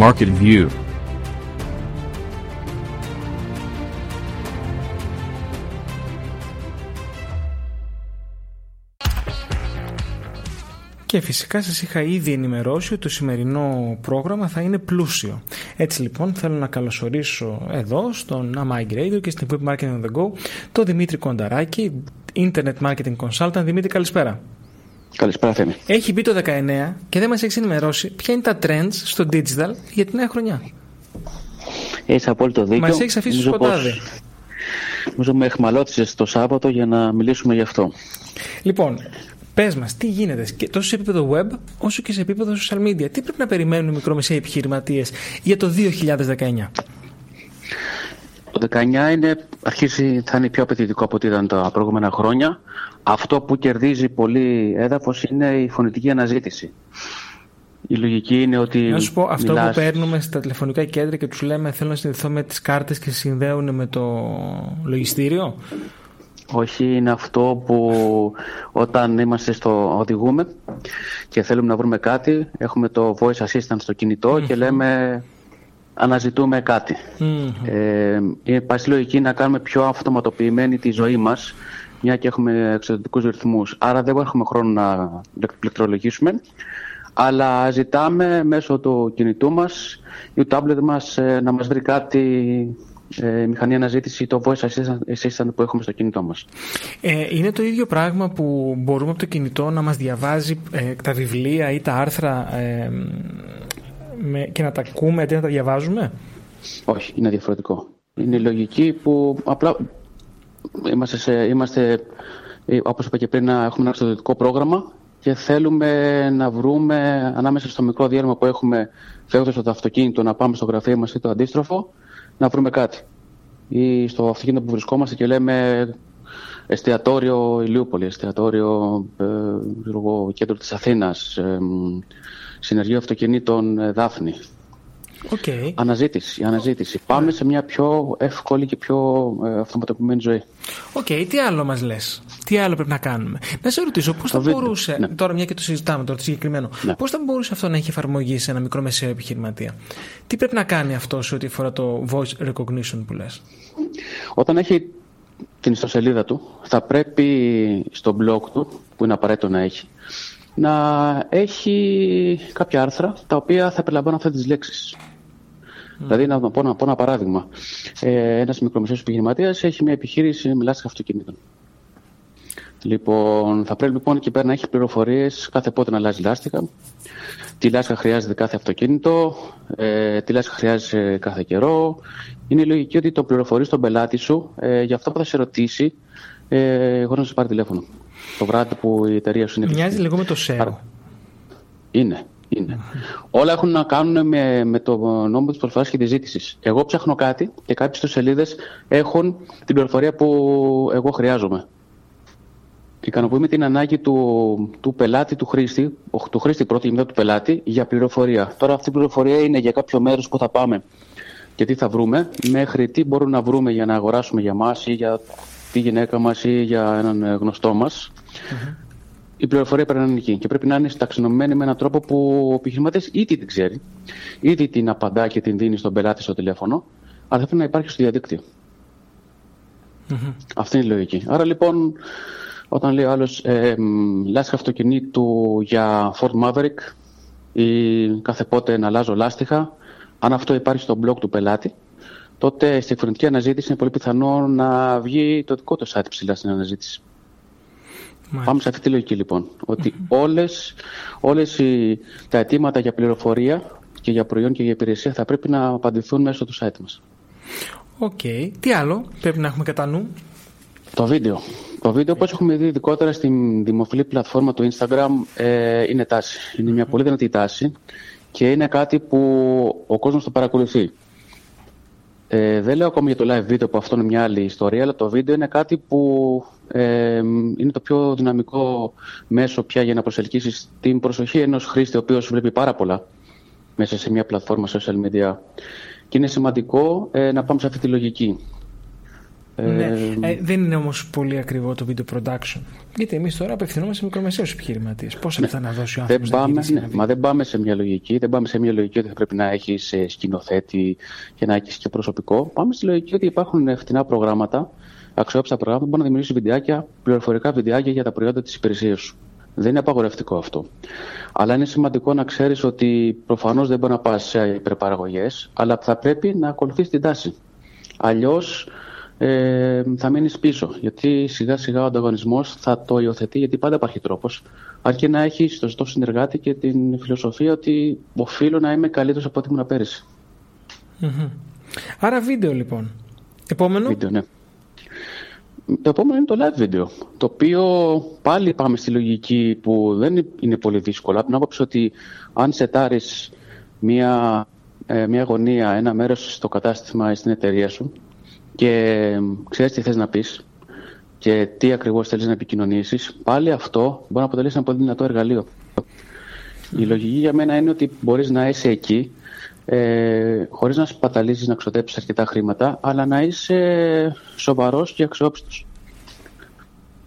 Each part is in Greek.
Market View Και φυσικά σας είχα ήδη ενημερώσει ότι το σημερινό πρόγραμμα θα είναι πλούσιο. Έτσι λοιπόν θέλω να καλωσορίσω εδώ στον Amagrator και στην Web Marketing on the Go το Δημήτρη Κονταράκη, Internet Marketing Consultant. Δημήτρη καλησπέρα. Καλησπέρα Θέμη. Έχει μπει το 19 και δεν μας έχει ενημερώσει ποια είναι τα trends στο digital για την νέα χρονιά. Έχεις απόλυτο δίκιο. Μας έχεις αφήσει στο σκοτάδι. Νομίζω με εχμαλώτησες το Σάββατο για να μιλήσουμε γι' αυτό. Λοιπόν, Πες μας, τι γίνεται και τόσο σε επίπεδο web όσο και σε επίπεδο social media. Τι πρέπει να περιμένουν οι μικρομεσαίοι επιχειρηματίες για το 2019. Το 19 είναι, αρχίζει, θα είναι πιο απαιτητικό από ό,τι ήταν τα προηγούμενα χρόνια. Αυτό που κερδίζει πολύ έδαφος είναι η φωνητική αναζήτηση. Η λογική είναι ότι. Να σου πω, αυτό που παίρνουμε στα τηλεφωνικά κέντρα και τους λέμε θέλω να συνδεθώ με τις κάρτες και συνδέουν με το λογιστήριο; Όχι, είναι αυτό που όταν είμαστε στο οδηγούμε και θέλουμε να βρούμε κάτι, έχουμε το voice assistant στο κινητο και λέμε αναζητούμε κάτι. Mm-hmm. Ε, είναι λογική να κάνουμε πιο αυτοματοποιημένη τη ζωή μας, μια και έχουμε εξαιρετικούς ρυθμούς. Άρα δεν έχουμε χρόνο να πληκτρολογήσουμε, αλλά ζητάμε μέσω του κινητού μας ή του tablet μας ε, να μας βρει κάτι ε, μηχανή αναζήτηση, το voice assistant που έχουμε στο κινητό μας. Ε, είναι το ίδιο πράγμα που μπορούμε από το κινητό να μας διαβάζει ε, τα βιβλία ή τα άρθρα ε, με, και να τα ακούμε αντί να τα διαβάζουμε; Όχι, είναι διαφορετικό. Είναι λογική που απλά είμαστε, σε, είμαστε ε, όπως είπα και πριν, έχουμε ένα εξωτερικό πρόγραμμα και θέλουμε να βρούμε ανάμεσα στο μικρό διάλειμμα που έχουμε φεύγοντας από το αυτοκίνητο να πάμε στο γραφείο μας ή το αντίστροφο να βρούμε κάτι. Ή στο αυτοκίνητο που βρισκόμαστε και λέμε εστιατόριο Ηλιούπολη, εστιατόριο ε, κέντρο της Αθήνας, ε, συνεργείο αυτοκινήτων ε, Δάφνη. Okay. Αναζήτηση, αναζήτηση. Πάμε σε μια πιο εύκολη και πιο ε, αυτοματοποιημένη ζωή. OK, okay, τι άλλο μας λες, τι άλλο πρέπει να κάνουμε; Να σε ρωτήσω, πώς θα μπορούσε, ναι. τώρα μια και το συζητάμε τώρα το συγκεκριμένο, ναι. πώς θα μπορούσε αυτό να έχει εφαρμογή σε ένα μικρό μεσαίο επιχειρηματία; Τι πρέπει να κάνει αυτό σε ό,τι αφορά το voice recognition που λες; Όταν έχει την ιστοσελίδα του, θα πρέπει στο blog του, που είναι απαραίτητο να έχει, να έχει κάποια άρθρα τα οποία θα περιλαμβάνουν αυτές τις λέξεις. Δηλαδή, να πω, να πω ένα παράδειγμα. Ε, ένας μικρομεσαίος επιχειρηματίας έχει μια επιχείρηση με λάστιχα αυτοκινήτων. Λοιπόν, θα πρέπει λοιπόν εκεί πέρα να έχει πληροφορίες κάθε πότε να αλλάζει λάστιχα, τι λάστιχα χρειάζεται κάθε αυτοκίνητο, ε, τι λάστιχα χρειάζεται κάθε καιρό. Είναι η λογική ότι το πληροφορείς στον πελάτη σου ε, για αυτό που θα σε ρωτήσει, ε, χωρί να σε πάρει τηλέφωνο. Το βράδυ που η εταιρεία σου είναι. Μοιάζει λίγο με το SEO. Είναι. Είναι. Όλα έχουν να κάνουν με, με το νόμο της προσφοράς και της ζήτησης. Εγώ ψάχνω κάτι και κάποιες σελίδες έχουν την πληροφορία που εγώ χρειάζομαι. Ικανοποιούμε την ανάγκη του, του πελάτη, του χρήστη, του χρήστη πρώτη και μετά του πελάτη, για πληροφορία. Τώρα αυτή η πληροφορία είναι για κάποιο μέρος που θα πάμε και τι θα βρούμε, μέχρι τι μπορούμε να βρούμε για να αγοράσουμε για μας ή για τη γυναίκα μας ή για έναν γνωστό μας η πληροφορία πρέπει να είναι εκεί και πρέπει να είναι ταξινομημένη με έναν τρόπο που ο επιχειρηματής ήδη την ξέρει, ήδη την απαντά και την δίνει στον πελάτη στο τηλέφωνο, αλλά θα πρέπει να υπάρχει στο διαδικτυο Αυτή είναι η λογική. Άρα λοιπόν, όταν λέει ο άλλος ε, λάστιχα αυτοκινήτου για Ford Maverick ή κάθε πότε να αλλάζω λάστιχα, αν αυτό υπάρχει στο blog του πελάτη, τότε στη φωνητική αναζήτηση είναι πολύ πιθανό να βγει το δικό του site ψηλά στην αναζήτηση. Μάλιστα. Πάμε σε αυτή τη λογική λοιπόν. Ότι όλες, όλες οι, τα αιτήματα για πληροφορία και για προϊόν και για υπηρεσία θα πρέπει να απαντηθούν μέσω του site μας. Οκ. Τι άλλο πρέπει να έχουμε κατά νου; Το βίντεο. Το βίντεο, όπως έχουμε δει ειδικότερα στην δημοφιλή πλατφόρμα του Instagram, ε, είναι τάση. Είναι μια πολύ δυνατή τάση και είναι κάτι που ο κόσμος το παρακολουθεί. Ε, δεν λέω ακόμη για το live video που αυτό είναι μια άλλη ιστορία, αλλά το βίντεο είναι κάτι που ε, είναι το πιο δυναμικό μέσο πια για να προσελκύσεις την προσοχή ενός χρήστη, ο οποίος βλέπει πάρα πολλά μέσα σε μια πλατφόρμα social media. Και είναι σημαντικό ε, να πάμε σε αυτή τη λογική. Ναι. Ε, ε, δεν είναι όμως πολύ ακριβό το video production. Γιατί εμείς τώρα απευθυνόμαστε σε μικρομεσαίους επιχειρηματίες. Πόσα ναι. λεφτά να δώσει ο άνθρωπος. Δεν πάμε, ναι, μα δεν πάμε σε μια λογική. Δεν πάμε σε μια λογική ότι θα πρέπει να έχεις ε, σκηνοθέτη και να έχεις και προσωπικό. Πάμε στη λογική ότι υπάρχουν φτηνά προγράμματα, αξιόπιστα προγράμματα που μπορούν να δημιουργήσουν βιντεάκια, πληροφορικά βιντεάκια για τα προϊόντα της υπηρεσίας σου. Δεν είναι απαγορευτικό αυτό. Αλλά είναι σημαντικό να ξέρεις ότι προφανώς δεν μπορεί να πας σε υπερπαραγωγές, αλλά θα πρέπει να ακολουθείς την τάση. Αλλιώς ε, θα μείνεις πίσω. Γιατί σιγά σιγά ο ανταγωνισμός θα το υιοθετεί, γιατί πάντα υπάρχει τρόπος. Αρκεί να έχεις στο σωστό συνεργάτη και την φιλοσοφία ότι οφείλω να είμαι καλύτερος από ό,τι ήμουν πέρυσι. Άρα βίντεο λοιπόν. Επόμενο. Βίντεο, ναι. Το επόμενο είναι το live video, το οποίο πάλι πάμε στη λογική που δεν είναι πολύ δύσκολα. Από την άποψη ότι αν σετάρεις μια, ε, μια γωνία, ένα μέρος στο κατάστημα ή στην εταιρεία σου και ξέρεις τι θες να πεις και τι ακριβώς θέλεις να επικοινωνήσεις, πάλι αυτό μπορεί να αποτελέσει ένα πολύ δυνατό εργαλείο. Η λογική για μένα είναι ότι μπορείς να είσαι εκεί ε, χωρίς να σπαταλίζεις να ξοδέψεις αρκετά χρήματα, αλλά να είσαι σοβαρός και αξιόπιστος.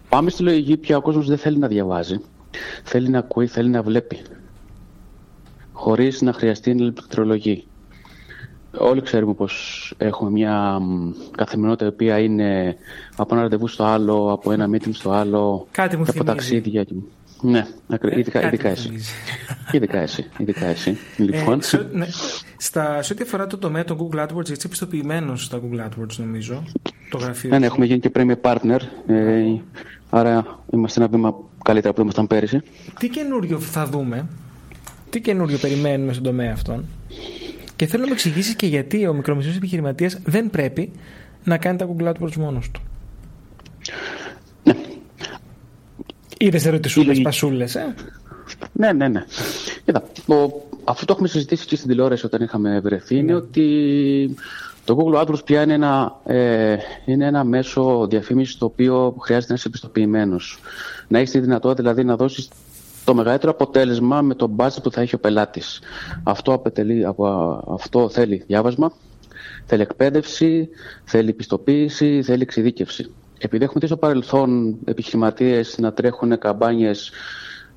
Πάμε στη λογική πια ο κόσμος δεν θέλει να διαβάζει. Θέλει να ακούει, θέλει να βλέπει. Χωρίς να χρειαστεί να ηλεκτρολογεί. Όλοι ξέρουμε πως έχουμε μια καθημερινότητα η οποία είναι από ένα ραντεβού στο άλλο, από ένα meeting στο άλλο, Κάτι μου από ταξίδια. Ναι, ε, ειδικά, ειδικά εσύ. ειδικά εσύ. Ειδικά εσύ. Λοιπόν. Ε, σε, ναι. Στα, σε ό,τι αφορά το τομέα των Google AdWords, έτσι πιστοποιημένο στα Google AdWords, νομίζω. Το γραφείο. Ναι, ναι, έχουμε γίνει και premium partner. Ε, άρα είμαστε ένα βήμα καλύτερα που ήμασταν πέρυσι. Τι καινούριο θα δούμε, τι καινούριο περιμένουμε στον τομέα αυτόν; Και θέλω να μου εξηγήσεις και γιατί ο μικρομεσαίος επιχειρηματίας δεν πρέπει να κάνει τα Google AdWords μόνος του. Είδες ερωτησούλες, πασούλες, ε; Ναι, ναι, ναι. Κοίτα, αυτό το έχουμε συζητήσει και στην τηλεόραση όταν είχαμε βρεθεί, είναι ναι. ότι το Google AdWords πια είναι ένα, ε, είναι ένα μέσο διαφήμισης το οποίο χρειάζεται να είσαι επιστοποιημένος. Να έχεις τη δυνατότητα δηλαδή να δώσεις το μεγαλύτερο αποτέλεσμα με τον budget που θα έχει ο πελάτης. Αυτό, αυτό θέλει διάβασμα, θέλει εκπαίδευση, θέλει πιστοποίηση, θέλει εξειδίκευση επειδή έχουμε δει στο παρελθόν επιχειρηματίες να τρέχουν καμπάνιες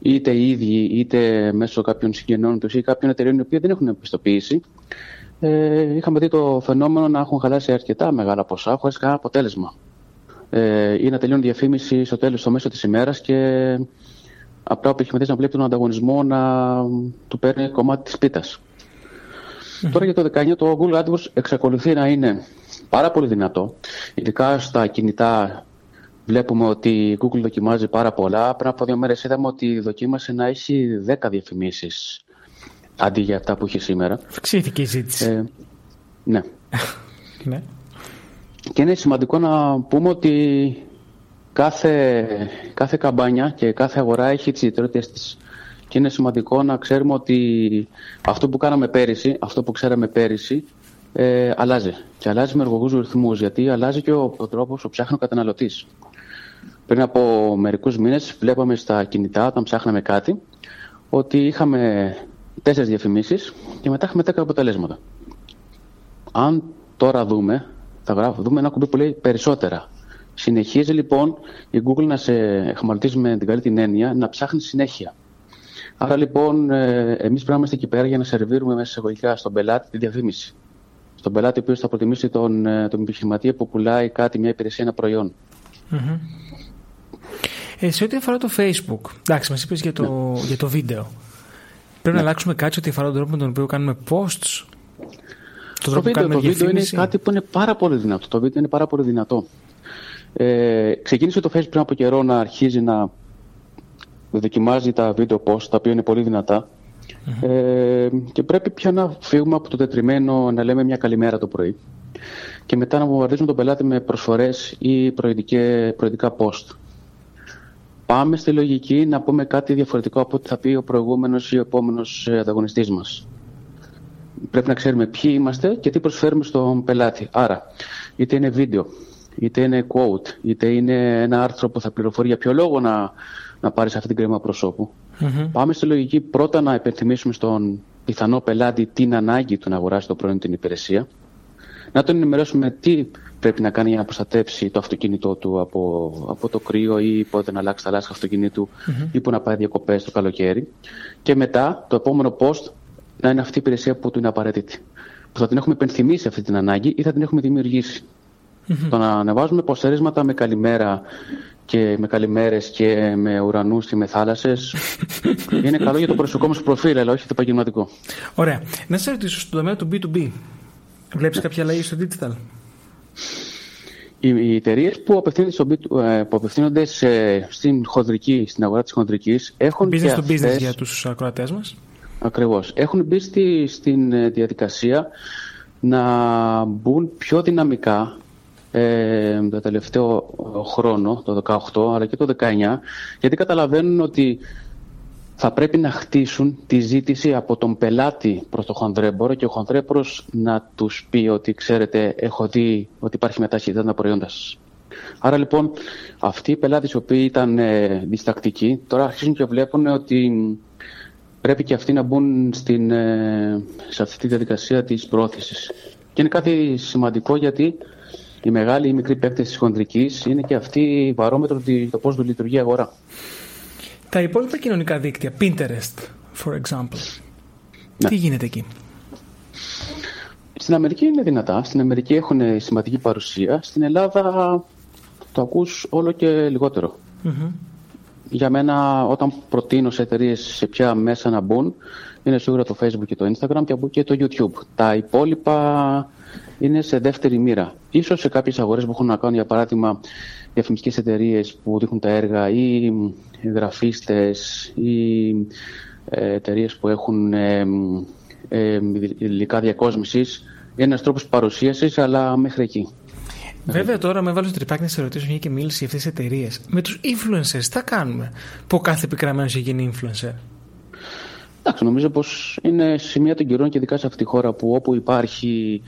είτε οι ίδιοι είτε μέσω κάποιων συγγενών τους ή κάποιων εταιρείων οι οποίοι δεν έχουν επιστοποίηση, ε, είχαμε δει το φαινόμενο να έχουν χαλάσει αρκετά μεγάλα ποσά χωρίς κανένα αποτέλεσμα. Ε, ή να τελειώνει διαφήμιση στο τέλος, στο μέσο της ημέρας και απλά ο επιχειρηματή να βλέπει τον ανταγωνισμό να του παίρνει κομμάτι της πίτας. Τώρα για το 19 το Google AdWords εξακολουθεί να είναι πάρα πολύ δυνατό. Ειδικά στα κινητά βλέπουμε ότι η Google δοκιμάζει πάρα πολλά. Πριν από δύο μέρες είδαμε ότι δοκίμασε να έχει 10 διαφημίσεις αντί για αυτά που έχει σήμερα. Αυξήθηκε η ζήτηση. Ε, ναι. ναι. Και είναι σημαντικό να πούμε ότι κάθε, κάθε καμπάνια και κάθε αγορά έχει τις ιδιαιτερότητες της. Και είναι σημαντικό να ξέρουμε ότι αυτό που κάναμε πέρυσι, αυτό που ξέραμε πέρυσι, ε, αλλάζει. Και αλλάζει με εργογούς ρυθμούς, γιατί αλλάζει και ο, ο τρόπος που ψάχνει ο καταναλωτής. Πριν από μερικούς μήνες, βλέπαμε στα κινητά, όταν ψάχναμε κάτι, ότι είχαμε τέσσερις διαφημίσεις και μετά είχαμε 10 αποτελέσματα. Αν τώρα δούμε, θα γράφω, δούμε ένα κουμπί που λέει περισσότερα. Συνεχίζει λοιπόν η Google να σε εχμαλωτίζει με την καλή την έννοια να ψάχνει συνέχεια. Άρα λοιπόν, ε, εμείς πρέπει να είμαστε εκεί πέρα για να σερβίρουμε μέσα εισαγωγικά στον πελάτη τη διαφήμιση στον πελάτη ο οποίος θα προτιμήσει τον, ε, τον επιχειρηματία που πουλάει κάτι, μια υπηρεσία, ένα προϊόν. Mm-hmm. Ε, σε ό,τι αφορά το Facebook, εντάξει, μας είπες για, το, ναι. για το βίντεο. Πρέπει ναι. να αλλάξουμε κάτι ό,τι αφορά τον τρόπο με τον οποίο κάνουμε posts; Το, το, βίντεο, το βίντεο είναι κάτι που είναι πάρα πολύ δυνατό. Το βίντεο είναι πάρα πολύ δυνατό. Ε, ξεκίνησε το Facebook πριν από καιρό να αρχίζει να δοκιμάζει τα βίντεο posts, τα οποία είναι πολύ δυνατά. Ε, και πρέπει πια να φύγουμε από το τετριμένο να λέμε μια καλημέρα το πρωί και μετά να βομβαρδίζουμε τον πελάτη με προσφορές ή προειδικά post. Πάμε στη λογική να πούμε κάτι διαφορετικό από ό,τι θα πει ο προηγούμενος ή ο επόμενος ανταγωνιστής μας. Πρέπει να ξέρουμε ποιοι είμαστε και τι προσφέρουμε στον πελάτη. Άρα, είτε είναι βίντεο, είτε είναι quote, είτε είναι ένα άρθρο που θα πληροφορεί για ποιο λόγο να, να πάρεις αυτή την κρέμα προσώπου. Mm-hmm. Πάμε στη λογική πρώτα να υπενθυμίσουμε στον πιθανό πελάτη την ανάγκη του να αγοράσει το προϊόν την υπηρεσία. να τον ενημερώσουμε τι πρέπει να κάνει για να προστατεύσει το αυτοκίνητό του από, από το κρύο ή πότε να αλλάξει τα λάσκα αυτοκινήτου mm-hmm. ή που να πάει διακοπές το καλοκαίρι. Και μετά το επόμενο post να είναι αυτή η υπηρεσία που του είναι απαραίτητη. Που θα την έχουμε υπενθυμίσει αυτή την ανάγκη ή θα την έχουμε δημιουργήσει. Mm-hmm. Το να ανεβάζουμε ποσερίσματα με καλημέρα και με καλημέρες και με ουρανούς και με θάλασσες είναι καλό για το προσωπικό μας προφίλ, αλλά όχι το επαγγελματικό. Ωραία. Να σε ρωτήσω στον τομέα του B2B. Βλέπεις ναι. κάποια αλλαγή στο digital? Οι εταιρείες που απευθύνονται, στο, ε, που απευθύνονται σε, στην χονδρική, στην αγορά της χονδρικής έχουν business to business για τους ακροατές μας; Ακριβώς. Έχουν μπει στη, στην ε, διαδικασία να μπουν πιο δυναμικά ε, το τελευταίο χρόνο, το 18 αλλά και το 19, γιατί καταλαβαίνουν ότι θα πρέπει να χτίσουν τη ζήτηση από τον πελάτη προς το χονδρέμπορο και ο χονδρέμπορος να τους πει ότι ξέρετε έχω δει ότι υπάρχει μεταχείριση τα προϊόντα σας. Άρα λοιπόν αυτοί οι πελάτες οι οποίοι ήταν ε, διστακτικοί τώρα αρχίζουν και βλέπουν ότι πρέπει και αυτοί να μπουν στην, ε, σε αυτή τη διαδικασία της πρόθεσης. Και είναι κάτι σημαντικό γιατί οι μεγάλοι ή μικροί παίκτες της χοντρικής είναι και αυτή η βαρόμετρο το πώς λειτουργεί η αγορά. Τα υπόλοιπα κοινωνικά δίκτυα, Pinterest, for example. Ναι. Τι γίνεται εκεί; Στην Αμερική είναι δυνατά. Στην Αμερική έχουν σημαντική παρουσία. Στην Ελλάδα το ακούς όλο και λιγοτερο Για μένα, όταν προτείνω σε εταιρείες σε ποια μέσα να μπουν, είναι σίγουρα το Facebook και το Instagram και από και το YouTube. Τα υπόλοιπα είναι σε δεύτερη μοίρα. Ίσως σε κάποιες αγορές που έχουν να κάνουν, για παράδειγμα, διαφημιστικές εταιρείες που δείχνουν τα έργα ή γραφίστες ή ε, εταιρείες που έχουν ε, ε, υλικά διακόσμησης. Είναι ένας τρόπος παρουσίασης, αλλά μέχρι εκεί. Βέβαια τώρα με βάλω τρυπάκι να σε ρωτήσω μια και μίλησε για αυτές τις εταιρείες. Με τους influencers τι θα κάνουμε; Που κάθε επικραμένος έχει γίνει influencer; Εντάξει, νομίζω πως είναι σημεία των καιρών και ειδικά σε αυτή τη χώρα που όπου υπάρχει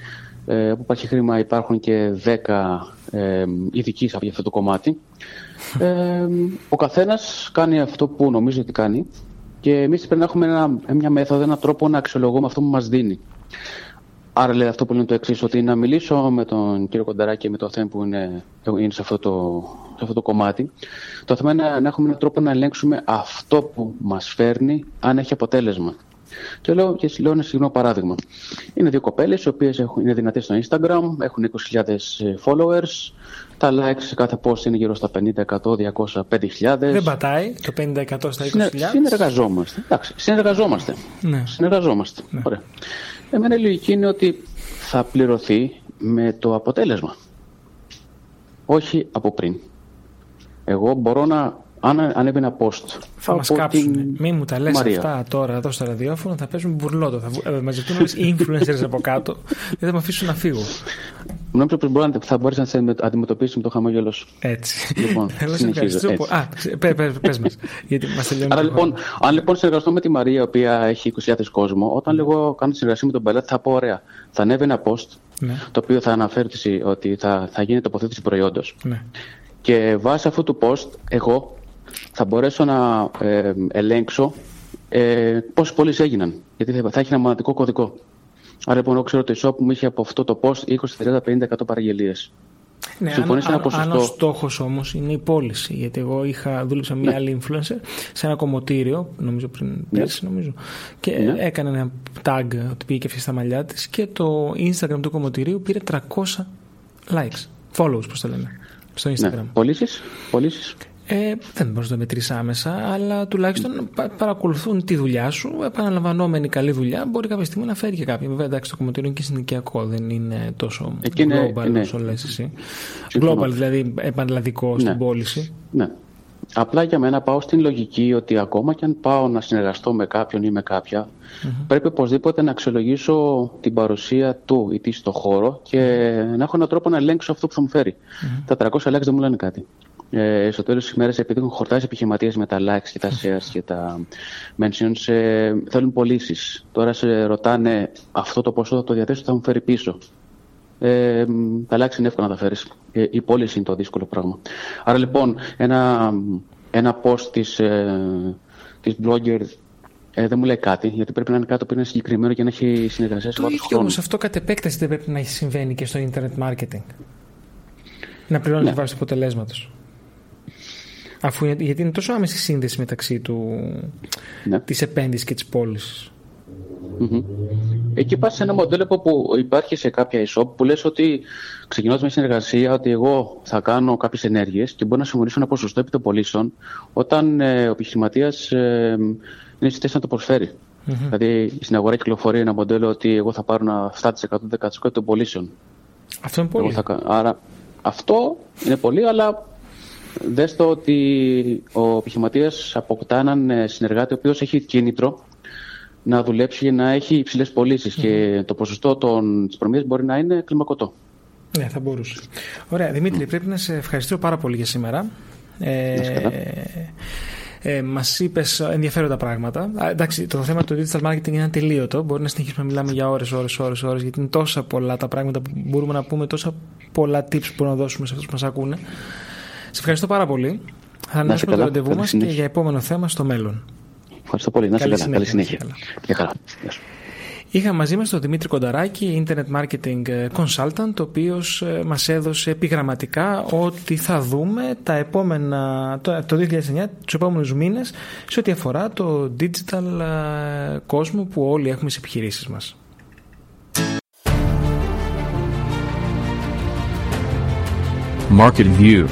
ε, όπου υπάρχει χρήμα υπάρχουν και 10 ε, ειδικοί σε αυτό το κομμάτι. Ε, ο καθένας κάνει αυτό που νομίζει ότι κάνει και εμείς πρέπει να έχουμε ένα, μια μέθοδο, έναν τρόπο να αξιολογούμε αυτό που μας δίνει. Άρα λέει αυτό που λένε το εξής, ότι να μιλήσω με τον κύριο Κονταράκη και με το θέμα που είναι, είναι σε, αυτό το, σε αυτό το κομμάτι. Το θέμα είναι να έχουμε έναν τρόπο να ελέγξουμε αυτό που μας φέρνει, αν έχει αποτέλεσμα. Και λέω, και λέω ένα συγκεκριμένο παράδειγμα. Είναι δύο κοπέλες, οι οποίες είναι δυνατές στο Instagram, έχουν 20.000 ε, followers. Τα likes σε κάθε post είναι γύρω στα 50, 100, 200, 5.000. Δεν πατάει το 50% στα 20.000. συνεργαζόμαστε. Εντάξει, συνεργαζόμαστε. Ναι. Συνεργαζόμαστε. Ναι. Ωραία. Εμένα η λογική είναι ότι θα πληρωθεί με το αποτέλεσμα. Όχι από πριν. Εγώ μπορώ να αν ανέβει ένα post. Θα μας κάψουν. Μη μου τα λες αυτά τώρα εδώ στο ραδιόφωνο, θα παίζουν μπουρλότο. Θα ε, μαζευτούν όλες οι influencers από κάτω και θα με αφήσουν να φύγω. Νομίζω πω θα μπορείς να σε αντιμετωπίσεις με το χαμόγελο σου. Έτσι. Λοιπόν, συνεχίζω. Α, πε μας. Γιατί μας τελειώνει. Άρα λοιπόν, αν λοιπόν συνεργαστώ με τη Μαρία, η οποία έχει 20.000 κόσμο, όταν λίγο κάνω συνεργασία με τον πελάτη, θα πω ωραία. Θα ανέβει ένα post ναι. το οποίο θα αναφέρει ότι θα, θα γίνει τοποθέτηση προϊόντος. Ναι. Και βάσει αυτού του post, εγώ θα μπορέσω να ε, ελέγξω ε, πόσες πωλήσεις έγιναν. Γιατί θα, θα έχει ένα μοναδικό κωδικό. Άρα λοιπόν, εγώ ξέρω ότι το e-shop μου είχε από αυτό το post 20, 30, 50, 100 παραγγελίες. Ναι, αν, ένα ποσοστό... αν ο στόχος όμως είναι η πώληση. Γιατί εγώ είχα, δούλεψα μια ναι. άλλη influencer σε ένα κομμωτήριο, νομίζω πριν ναι. πέρσι, νομίζω. Και ναι. έκανε ένα tag ότι πήγε και αυτή στα μαλλιά της και το Instagram του κομμωτηρίου πήρε 300 likes. Follows, πώς το λένε. Στο ναι. Instagram. Ναι. Πωλήσεις; Ε, δεν μπορείς να το μετρήσεις άμεσα, αλλά τουλάχιστον παρακολουθούν τη δουλειά σου. Επαναλαμβανόμενη καλή δουλειά μπορεί κάποια στιγμή να φέρει και κάποιον. Βέβαια, εντάξει, το κομμωτήριο είναι και συνοικιακό, δεν είναι τόσο global ναι, όσο λες εσύ. Global, δηλαδή επαναλλαδικό στην ναι. πώληση. Ναι. Απλά για μένα πάω στην λογική ότι ακόμα και αν πάω να συνεργαστώ με κάποιον ή με καποια πρέπει οπωσδήποτε να αξιολογήσω την παρουσία του ή της στο χώρο και να έχω έναν τρόπο να ελέγξω αυτό που θα μου φερει Τα 300 likes δεν μου λένε κάτι ε, στο τέλος της ημέρα, επειδή έχουν χορτάσει επιχειρηματίες με τα likes και τα shares και τα mentions, ε, θέλουν πωλήσεις. Τώρα σε ρωτάνε αυτό το ποσό θα το διαθέσω, θα μου φέρει πίσω. Ε, τα likes είναι εύκολο να τα φέρεις. Ε, η πώληση είναι το δύσκολο πράγμα. Άρα λοιπόν, ένα, ένα post της, ε, της blogger ε, δεν μου λέει κάτι, γιατί πρέπει να είναι κάτι που είναι συγκεκριμένο και να έχει συνεργασία σε Το ίδιο όμως αυτό κατ' επέκταση δεν πρέπει να συμβαίνει και στο internet marketing. Να πληρώνεις ναι. τη βάση του αποτελέσματος. Αφού, γιατί είναι τόσο άμεση σύνδεση μεταξύ του, ναι. της επένδυσης και της πωληση mm-hmm. Εκεί πας σε ένα μοντέλο που υπάρχει σε κάποια e-shop που λες ότι ξεκινώντας με συνεργασία ότι εγώ θα κάνω κάποιες ενέργειες και μπορώ να συμφωνήσω ένα ποσοστό επί των πωλήσεων όταν ε, ο επιχειρηματίας ε, είναι στη θέση να το προσφέρει. Mm-hmm. Δηλαδή στην αγορά κυκλοφορεί ένα μοντέλο ότι εγώ θα πάρω ένα 7% 10% των πωλήσεων. Αυτό είναι πολύ. Θα... Άρα αυτό είναι πολύ, αλλά δες το ότι ο επιχειρηματίας αποκτά έναν ε, συνεργάτη ο οποίος έχει κίνητρο να δουλέψει για να έχει υψηλές πωλήσεις και το ποσοστό της προμήθειας μπορεί να είναι κλιμακωτό. Ναι, θα μπορούσε. Ωραία. Δημήτρη, πρέπει να σε ευχαριστήσω πάρα πολύ για σήμερα. Ε, ε, Μας είπες ενδιαφέροντα πράγματα. Α, εντάξει, το θέμα του digital marketing είναι ατελείωτο. Μπορεί να συνεχίσουμε να μιλάμε για ώρες, ώρες, ώρες, ώρες, γιατί είναι τόσα πολλά τα πράγματα που μπορούμε να πούμε, τόσα πολλά tips που μπορούμε να δώσουμε σε αυτούς που μας ακούνε. Σε ευχαριστώ πάρα πολύ. Θα ανέβουμε το ραντεβού μας και για επόμενο θέμα στο μέλλον. Ευχαριστώ πολύ. Να σε καλά. Καλή συνέχεια. Και καλά. Είχα μαζί μας τον Δημήτρη Κονταράκη, Internet Marketing Consultant, ο οποίος ε, μας έδωσε επιγραμματικά ότι θα δούμε τα επόμενα, το, το 2009, τους επόμενους μήνες, σε ό,τι αφορά το digital ε, κόσμο που όλοι έχουμε στις επιχειρήσεις μας. Market View